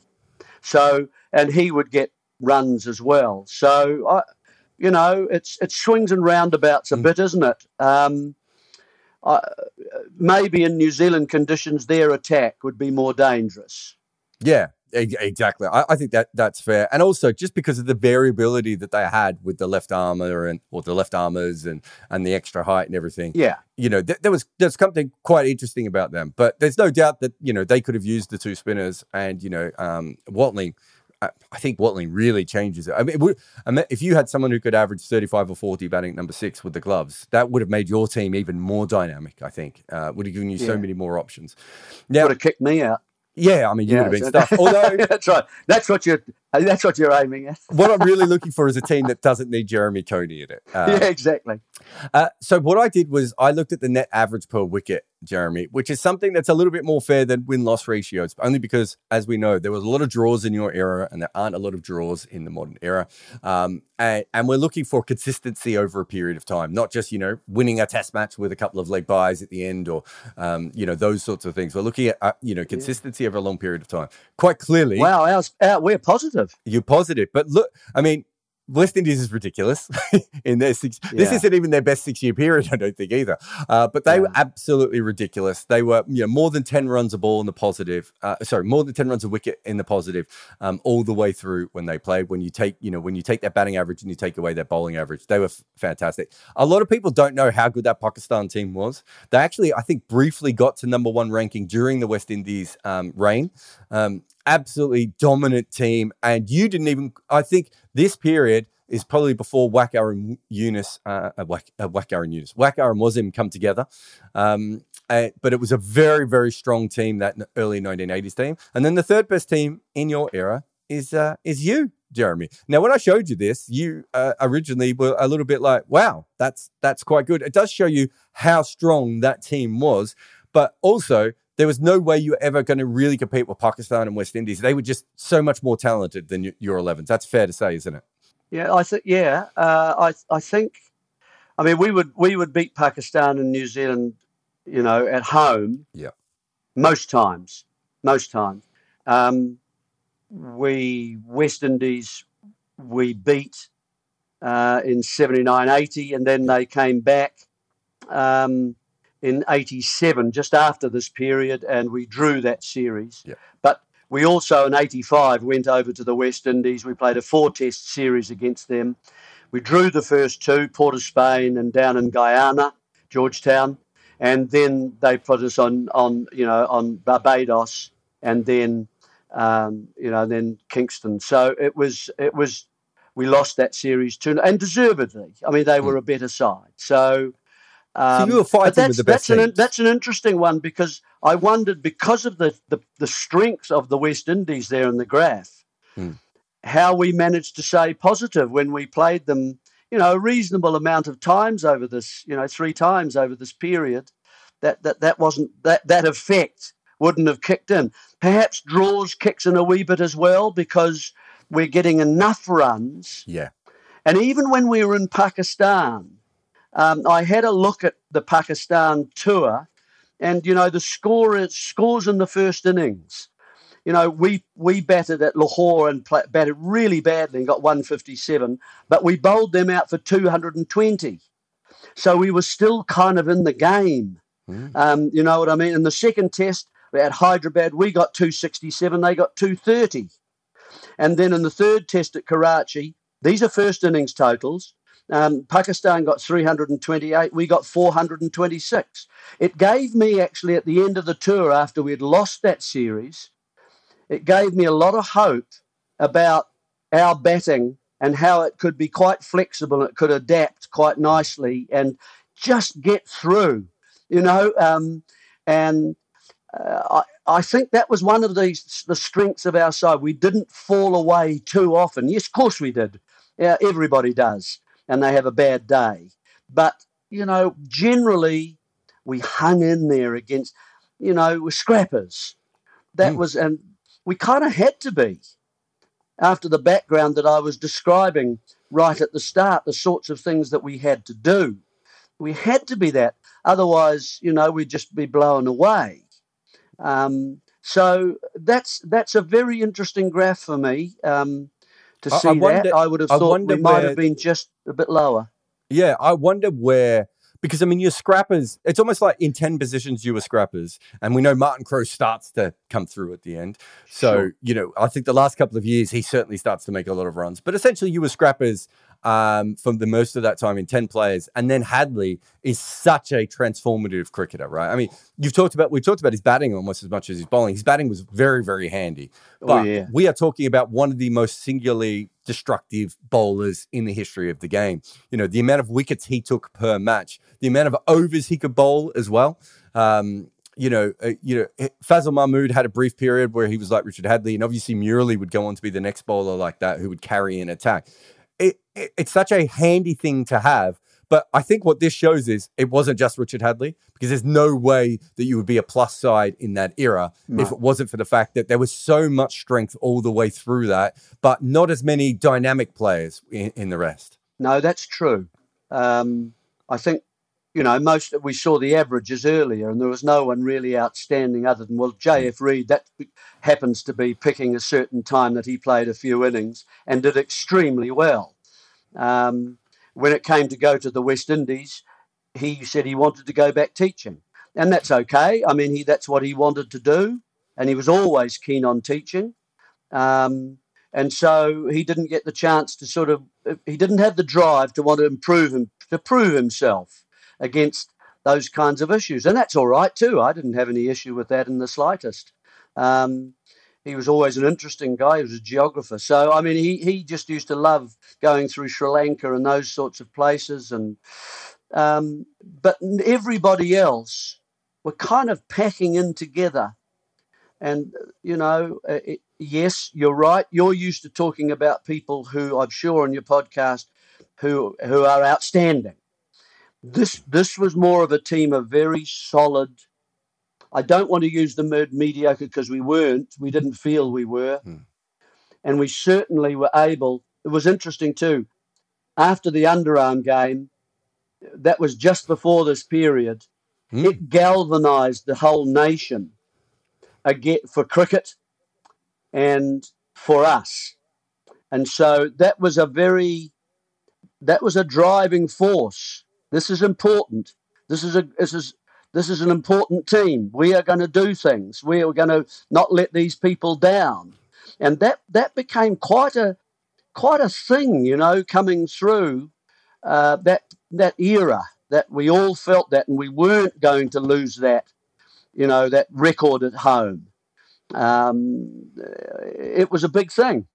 So, and he would get runs as well. So, I, you know, it's it swings and roundabouts a mm. bit, isn't it? Um, uh, maybe in New Zealand conditions, their attack would be more dangerous. Yeah, exactly. I, I, think that that's fair, and also just because of the variability that they had with the left armor and or the left armors and and the extra height and everything. Yeah, you know, th- there was there's something quite interesting about them. But there's no doubt that you know they could have used the two spinners, and you know, um, Watling I think Watling really changes it. I mean, it would, I mean, if you had someone who could average 35 or 40 batting number six with the gloves, that would have made your team even more dynamic, I think. Uh, would have given you yeah. so many more options. Now, would have kicked me out. Yeah, I mean, you yeah, would have been stuff. Although that's right, that's what you're that's what you're aiming at. what I'm really looking for is a team that doesn't need Jeremy Coney in it. Uh, yeah, exactly. Uh, so what I did was I looked at the net average per wicket Jeremy, which is something that's a little bit more fair than win loss ratios, only because, as we know, there was a lot of draws in your era and there aren't a lot of draws in the modern era. Um, and, and, we're looking for consistency over a period of time, not just, you know, winning a test match with a couple of leg byes at the end or, um, you know, those sorts of things. We're looking at, uh, you know, consistency yeah. over a long period of time. Quite clearly. Wow, our, we're positive. You're positive. But look, I mean, West Indies is ridiculous in their six. Yeah. This isn't even their best six-year period, I don't think either. Uh, but they yeah. were absolutely ridiculous. They were, you know, more than ten runs a ball in the positive. Uh, sorry, more than ten runs a wicket in the positive, um, all the way through when they played. When you take, you know, when you take their batting average and you take away their bowling average, they were f- fantastic. A lot of people don't know how good that Pakistan team was. They actually, I think, briefly got to number one ranking during the West Indies um, reign. Um, absolutely dominant team. And you didn't even, I think this period is probably before Waqar and Younis, uh, Wak, and Younis, Waqar and Wasim come together. Um, uh, but it was a very, very strong team, that early 1980s team. And then the third best team in your era is uh, is you, Jeremy. Now, when I showed you this, you uh, originally were a little bit like, "Wow, that's that's quite good." It does show you how strong that team was, but also there was no way you were ever going to really compete with Pakistan and West Indies. They were just so much more talented than your 11s. That's fair to say, isn't it? Yeah, I think yeah. Uh, I I think, I mean, we would we would beat Pakistan and New Zealand, you know, at home. Yeah. Most times, most times. Um, we West Indies we beat uh, in 79 80 and then they came back um, in 87, just after this period, and we drew that series. Yeah. But we also, in 85, went over to the West Indies. We played a four test series against them. We drew the first two, Port of Spain and down in Guyana, Georgetown. And then they put us on, on you know, on Barbados and then, um, you know, then Kingston. So it was, it was, we lost that series too, and deservedly. I mean, they were a better side. So, um, so you were fighting with the best that's an, that's an interesting one because I wondered because of the, the, the strength of the West Indies there in the graph, hmm. how we managed to stay positive when we played them, you know, a reasonable amount of times over this, you know, three times over this period. That that that wasn't that that effect wouldn't have kicked in. Perhaps draws kicks in a wee bit as well because we're getting enough runs. Yeah. And even when we were in Pakistan, um, I had a look at the Pakistan tour, and you know the score scores in the first innings. You know we we batted at Lahore and play, batted really badly and got 157, but we bowled them out for 220. So we were still kind of in the game. Mm. Um, you know what I mean? In the second test at Hyderabad, we got 267, they got 230. And then in the third test at Karachi, these are first innings totals. Um, Pakistan got 328, we got 426. It gave me actually at the end of the tour, after we'd lost that series, it gave me a lot of hope about our batting and how it could be quite flexible, it could adapt quite nicely and just get through, you know. Um, and uh, I, I think that was one of the, the strengths of our side. We didn't fall away too often. Yes, of course we did. Yeah, everybody does, and they have a bad day. But, you know, generally we hung in there against, you know, we're scrappers. That mm. was, and we kind of had to be after the background that I was describing right at the start, the sorts of things that we had to do. We had to be that. Otherwise, you know, we'd just be blown away. Um, so that's that's a very interesting graph for me um, to see I wonder, that. I would have thought we might have been just a bit lower. Yeah, I wonder where because I mean, you're scrappers. It's almost like in ten positions you were scrappers, and we know Martin Crowe starts to come through at the end. So sure. you know, I think the last couple of years he certainly starts to make a lot of runs. But essentially, you were scrappers um, from the most of that time in 10 players. And then Hadlee is such a transformative cricketer, right? I mean, you've talked about, we talked about his batting almost as much as his bowling. His batting was very, very handy. Oh, but oh, yeah. we are talking about one of the most singularly destructive bowlers in the history of the game. You know, the amount of wickets he took per match, the amount of overs he could bowl as well. Um, you know, uh, you know, eh, Fazal Mahmood had a brief period where he was like Richard Hadlee, and obviously Murali would go on to be the next bowler like that who would carry an attack it, it, it's such a handy thing to have. But I think what this shows is it wasn't just Richard Hadlee because there's no way that you would be a plus side in that era no. if it wasn't for the fact that there was so much strength all the way through that, but not as many dynamic players in, in the rest. No, that's true. Um, I think you know, most we saw the averages earlier, and there was no one really outstanding other than well, J.F. Reid. That happens to be picking a certain time that he played a few innings and did extremely well. Um, when it came to go to the West Indies, he said he wanted to go back teaching, and that's okay. I mean, he that's what he wanted to do, and he was always keen on teaching. Um, and so he didn't get the chance to sort of he didn't have the drive to want to improve him to prove himself against those kinds of issues. And that's all right too. I didn't have any issue with that in the slightest. Um, he was always an interesting guy. He was a geographer. So, I mean, he, he just used to love going through Sri Lanka and those sorts of places. And um, But everybody else were kind of packing in together. And, you know, uh, it, yes, you're right. You're used to talking about people who I'm sure on your podcast who, who are outstanding. This this was more of a team of very solid. I don't want to use the word mediocre because we weren't. We didn't feel we were, hmm. and we certainly were able. It was interesting too. After the underarm game, that was just before this period. Hmm. It galvanised the whole nation again for cricket and for us, and so that was a very that was a driving force this is important. This is a this is this is an important team. We are going to do things. We are going to not let these people down. And that, that became quite a, quite a thing, you know, coming through uh, that, that era that we all felt that and we weren't going to lose that, you know, that record at home. Um, it was a big thing.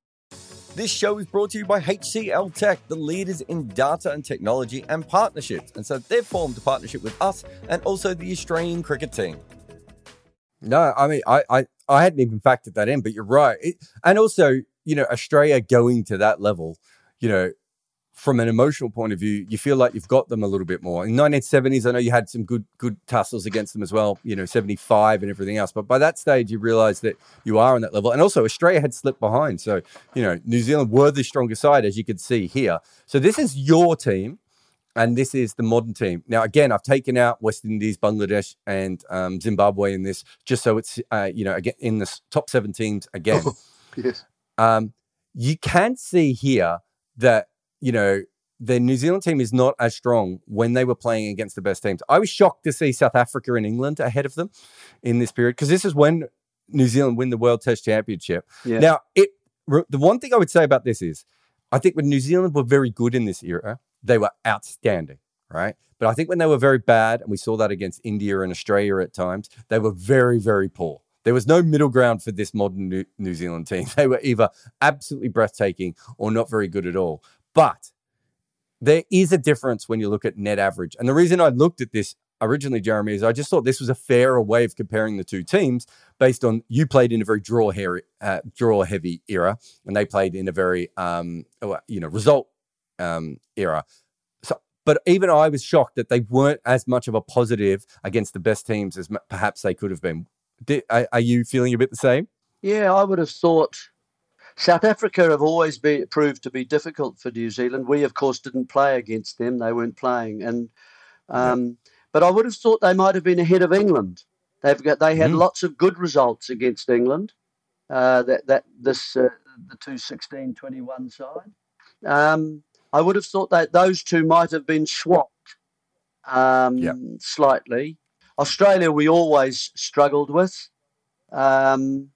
This show is brought to you by HCL Tech, the leaders in data and technology and partnerships. And so they've formed a partnership with us and also the Australian cricket team. No, I mean, I, I, I hadn't even factored that in, but you're right. It, and also, you know, Australia going to that level, you know, from an emotional point of view, you feel like you've got them a little bit more. In 1970s, I know you had some good good tussles against them as well, you know, 75 and everything else. But by that stage, you realize that you are on that level. And also, Australia had slipped behind. So, you know, New Zealand were the stronger side, as you could see here. So, this is your team, and this is the modern team. Now, again, I've taken out West Indies, Bangladesh, and um, Zimbabwe in this just so it's, uh, you know, again, in the top seven teams again. yes. Um, you can see here that you know, the New Zealand team is not as strong when they were playing against the best teams. I was shocked to see South Africa and England ahead of them in this period because this is when New Zealand win the World Test Championship. Yeah. Now, it the one thing I would say about this is I think when New Zealand were very good in this era, they were outstanding, right? But I think when they were very bad, and we saw that against India and Australia at times, they were very, very poor. There was no middle ground for this modern New, New Zealand team. They were either absolutely breathtaking or not very good at all. But there is a difference when you look at net average. And the reason I looked at this originally, Jeremy, is I just thought this was a fairer way of comparing the two teams based on you played in a very draw heavy, uh, draw heavy era, and they played in a very um, oh, you know result um, era. So, but even I was shocked that they weren't as much of a positive against the best teams as perhaps they could have been. Did, are, are you feeling a bit the same? Yeah, I would have thought South Africa have always be, proved to be difficult for New Zealand. We, of course, didn't play against them; they weren't playing, and um, yeah. but I would have thought they might have been ahead of England. They've got they had mm. lots of good results against England. Uh, that that this uh, the two sixteen twenty one side. Um, I would have thought that those two might have been swapped um, yep. slightly. Australia, we always struggled with. Um,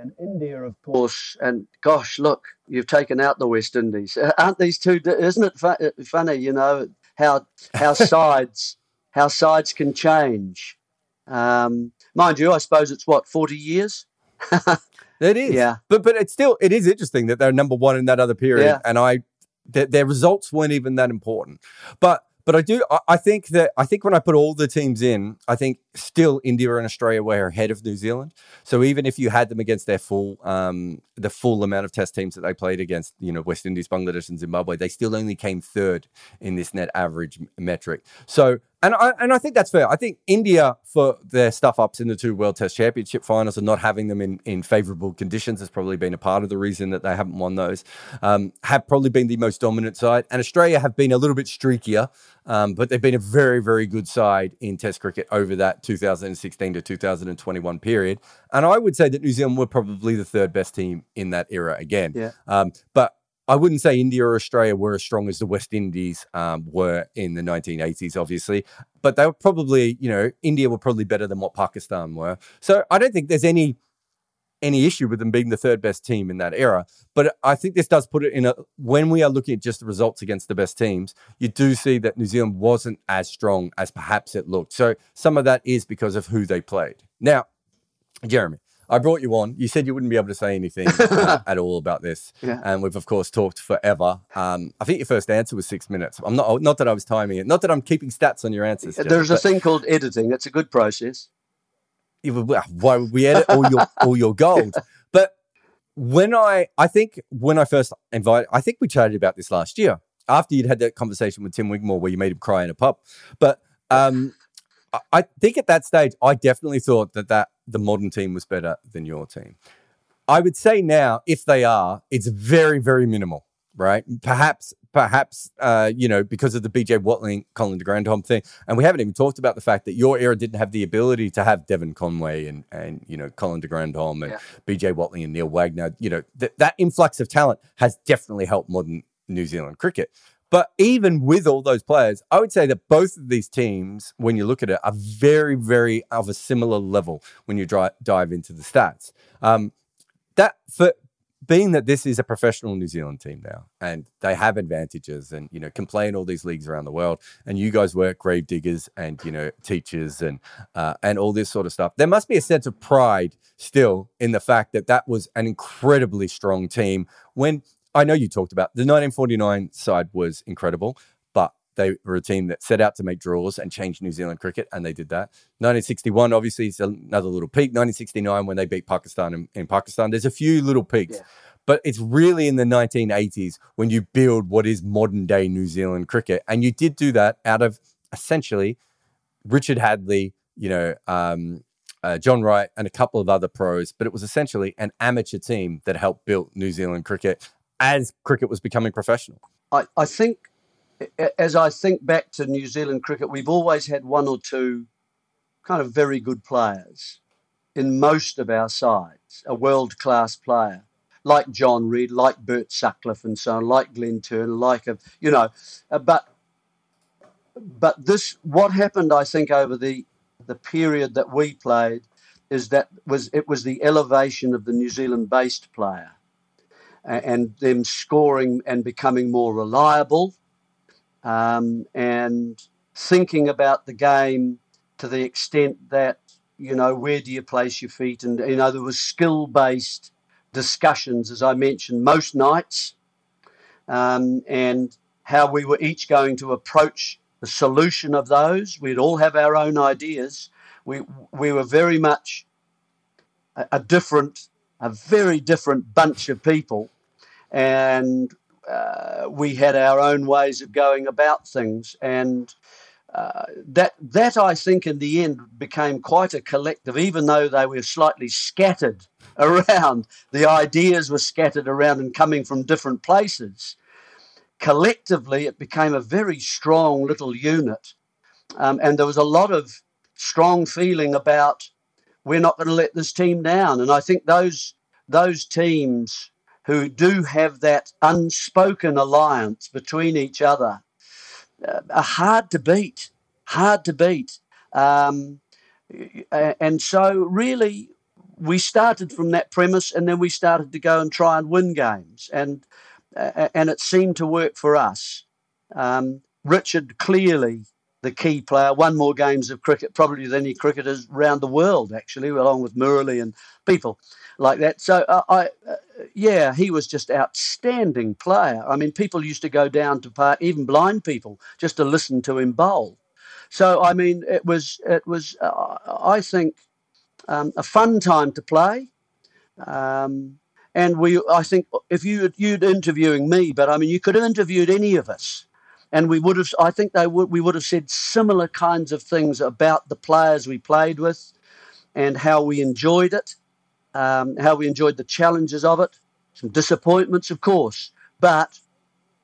and India, of course. And gosh, look, you've taken out the West Indies. Aren't these two? Isn't it fu- funny? You know how how sides how sides can change. Um, mind you, I suppose it's what forty years. it is, yeah. But but it's still it is interesting that they're number one in that other period, yeah. and I their, their results weren't even that important. But but I do. I, I, think that I think when I put all the teams in, I think still India and Australia were ahead of New Zealand. So even if you had them against their full, um, the full amount of Test teams that they played against, you know, West Indies, Bangladesh, and Zimbabwe, they still only came third in this net average metric. So and I and I think that's fair. I think India for their stuff ups in the two World Test Championship finals and not having them in in favourable conditions has probably been a part of the reason that they haven't won those. Um, have probably been the most dominant side, and Australia have been a little bit streakier, um, but they've been a very very good side in Test cricket over that 2016 to 2021 period. And I would say that New Zealand were probably the third best team in that era again. Yeah. Um, but I wouldn't say India or Australia were as strong as the West Indies um, were in the 1980s, obviously, but they were probably, you know, India were probably better than what Pakistan were. So I don't think there's any any issue with them being the third best team in that era. But I think this does put it in a when we are looking at just the results against the best teams, you do see that New Zealand wasn't as strong as perhaps it looked. So some of that is because of who they played. Now, Jeremy, I brought you on. You said you wouldn't be able to say anything uh, at all about this, yeah. and we've of course talked forever. Um, I think your first answer was six minutes. I'm not not that I was timing it, not that I'm keeping stats on your answers. There's a thing called editing. It's a good process. Why would we edit all your all your gold? But when I I think when I first invited, I think we chatted about this last year after you'd had that conversation with Tim Wigmore where you made him cry in a pub, but. Um, I think at that stage, I definitely thought that, that the modern team was better than your team. I would say now, if they are, it's very, very minimal, right? Perhaps, perhaps, uh, you know, because of the BJ Watling, Colin de Grandhomme thing. And we haven't even talked about the fact that your era didn't have the ability to have Devon Conway and, and you know, Colin de Grandhomme and yeah. BJ Watling and Neil Wagner. You know, th- that influx of talent has definitely helped modern New Zealand cricket. But even with all those players, I would say that both of these teams, when you look at it, are very, very of a similar level when you dri- dive into the stats. Um, that for being that this is a professional New Zealand team now, and they have advantages, and you know, can play in all these leagues around the world, and you guys work grave diggers and you know, teachers and uh, and all this sort of stuff. There must be a sense of pride still in the fact that that was an incredibly strong team when I know you talked about the 1949 side was incredible, but they were a team that set out to make draws and change New Zealand cricket, and they did that. 1961, obviously, is another little peak. 1969, when they beat Pakistan in, in Pakistan, there's a few little peaks. Yeah. But it's really in the 1980s when you build what is modern day New Zealand cricket. And you did do that out of essentially Richard Hadlee, you know, um, uh, John Wright, and a couple of other pros, but it was essentially an amateur team that helped build New Zealand cricket as cricket was becoming professional? I, I think, as I think back to New Zealand cricket, we've always had one or two kind of very good players in most of our sides, a world class player like John Reid, like Bert Sutcliffe, and so on, like Glenn Turner, like a, you know, uh, but but this what happened, I think, over the the period that we played is that was it was the elevation of the New Zealand based player and them scoring and becoming more reliable um, and thinking about the game to the extent that you know where do you place your feet? And you know there was skill based discussions as i mentioned most nights um, and how we were each going to approach the solution of those. We'd all have our own ideas. We we were very much a, a different a very different bunch of people and uh, we had our own ways of going about things, and uh, that that I think in the end became quite a collective, even though they were slightly scattered around. The ideas were scattered around and coming from different places. Collectively, it became a very strong little unit, um, and there was a lot of strong feeling about we're not going to let this team down. And I think those those teams who do have that unspoken alliance between each other uh, are hard to beat, hard to beat. Um, and so, really, we started from that premise, and then we started to go and try and win games, and uh, and it seemed to work for us. Um, Richard clearly the key player, won more games of cricket probably than any cricketers around the world, actually, along with Murali and people like that. So uh, I, uh, yeah, he was just outstanding player. I mean, people used to go down to park, even blind people, just to listen to him bowl. So I mean, it was it was uh, I think um, a fun time to play. Um, and we, I think, if you you'd interviewing me, but I mean, you could have interviewed any of us, and we would have. I think they would. We would have said similar kinds of things about the players we played with, and how we enjoyed it um, how we enjoyed the challenges of it, some disappointments, of course, but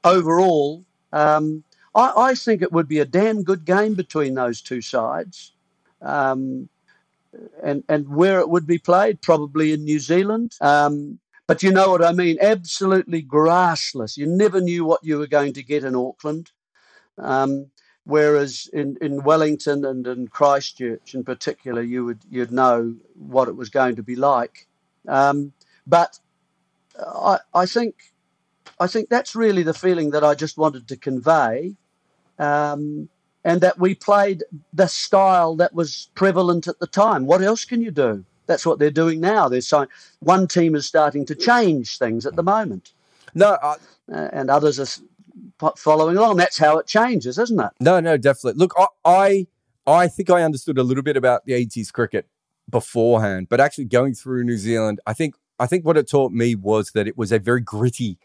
overall, um, I, I, think it would be a damn good game between those two sides. Um, and, and where it would be played, probably in New Zealand. Um, but you know what I mean? Absolutely grassless. You never knew what you were going to get in Auckland. Um, Whereas in, in Wellington and in Christchurch in particular, you would you'd know what it was going to be like. Um, but I, I think I think that's really the feeling that I just wanted to convey, um, and that we played the style that was prevalent at the time. What else can you do? That's what they're doing now. They're saying one team is starting to change things at the moment. No, I, uh, and others are following along. That's how it changes, isn't it? No, no, definitely. Look, I, I, I think I understood a little bit about the 80s cricket beforehand, but actually going through New Zealand, I think I think what it taught me was that it was a very gritty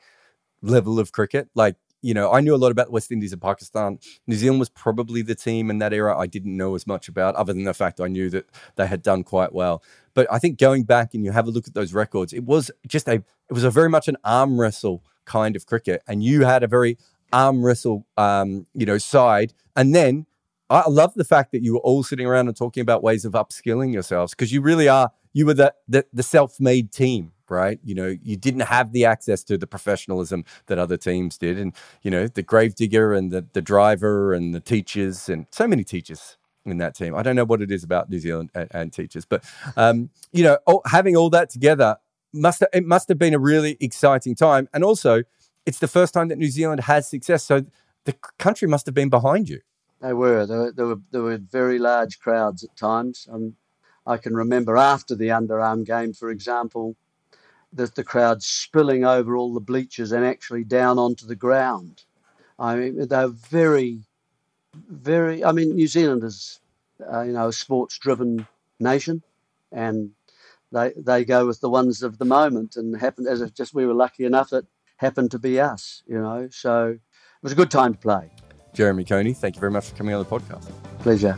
level of cricket. Like, you know, I knew a lot about West Indies and Pakistan. New Zealand was probably the team in that era I didn't know as much about, other than the fact I knew that they had done quite well. But I think going back and you have a look at those records, it was just a it was a very much an arm wrestle kind of cricket. And you had a very arm wrestle, um, you know, side. And then I love the fact that you were all sitting around and talking about ways of upskilling yourselves because you really are, you were the, the, the self made team, right? You know, you didn't have the access to the professionalism that other teams did. And, you know, the gravedigger and the, the driver and the teachers and so many teachers in that team. I don't know what it is about New Zealand and, and teachers, but, um, you know, all, having all that together must it must have been a really exciting time. And also, it's the first time that New Zealand has success. So the country must have been behind you. They were. There were, there were, there were very large crowds at times. Um, I can remember after the underarm game, for example, that the crowd spilling over all the bleachers and actually down onto the ground. I mean, they're very, very. I mean, New Zealand is, uh, you know, a sports-driven nation, and they they go with the ones of the moment. And happened as if just we were lucky enough that happened to be us, you know. So it was a good time to play. Jeremy Coney, thank you very much for coming on the podcast. Pleasure.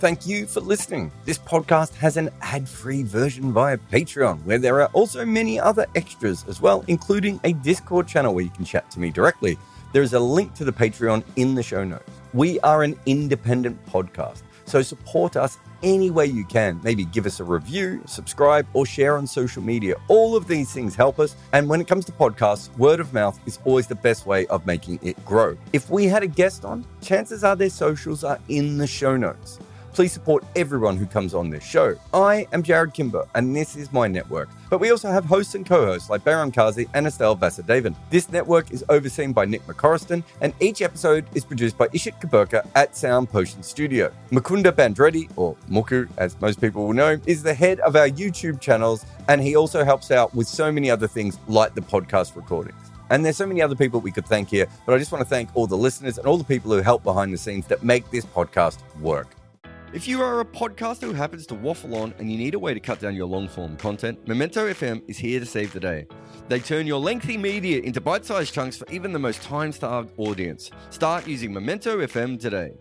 Thank you for listening. This podcast has an ad free version via Patreon, where there are also many other extras as well, including a Discord channel where you can chat to me directly. There is a link to the Patreon in the show notes. We are an independent podcast, so support us any way you can. Maybe give us a review, subscribe, or share on social media. All of these things help us. And when it comes to podcasts, word of mouth is always the best way of making it grow. If we had a guest on, chances are their socials are in the show notes. Please support everyone who comes on this show. I am Jarrod Kimber, and this is my network. But we also have hosts and co-hosts like Bayram Kazi and Estelle Vasudevan. This network is overseen by Nick McCorriston, and each episode is produced by Ishit Kuberkar at Sound Potion Studio. Mukunda Bandreddi, or Muku as most people will know, is the head of our YouTube channels, and he also helps out with so many other things like the podcast recordings. And there's so many other people we could thank here, but I just want to thank all the listeners and all the people who help behind the scenes that make this podcast work. If you are a podcaster who happens to waffle on and you need a way to cut down your long form content, Memento FM is here to save the day. They turn your lengthy media into bite sized chunks for even the most time starved audience. Start using Memento FM today.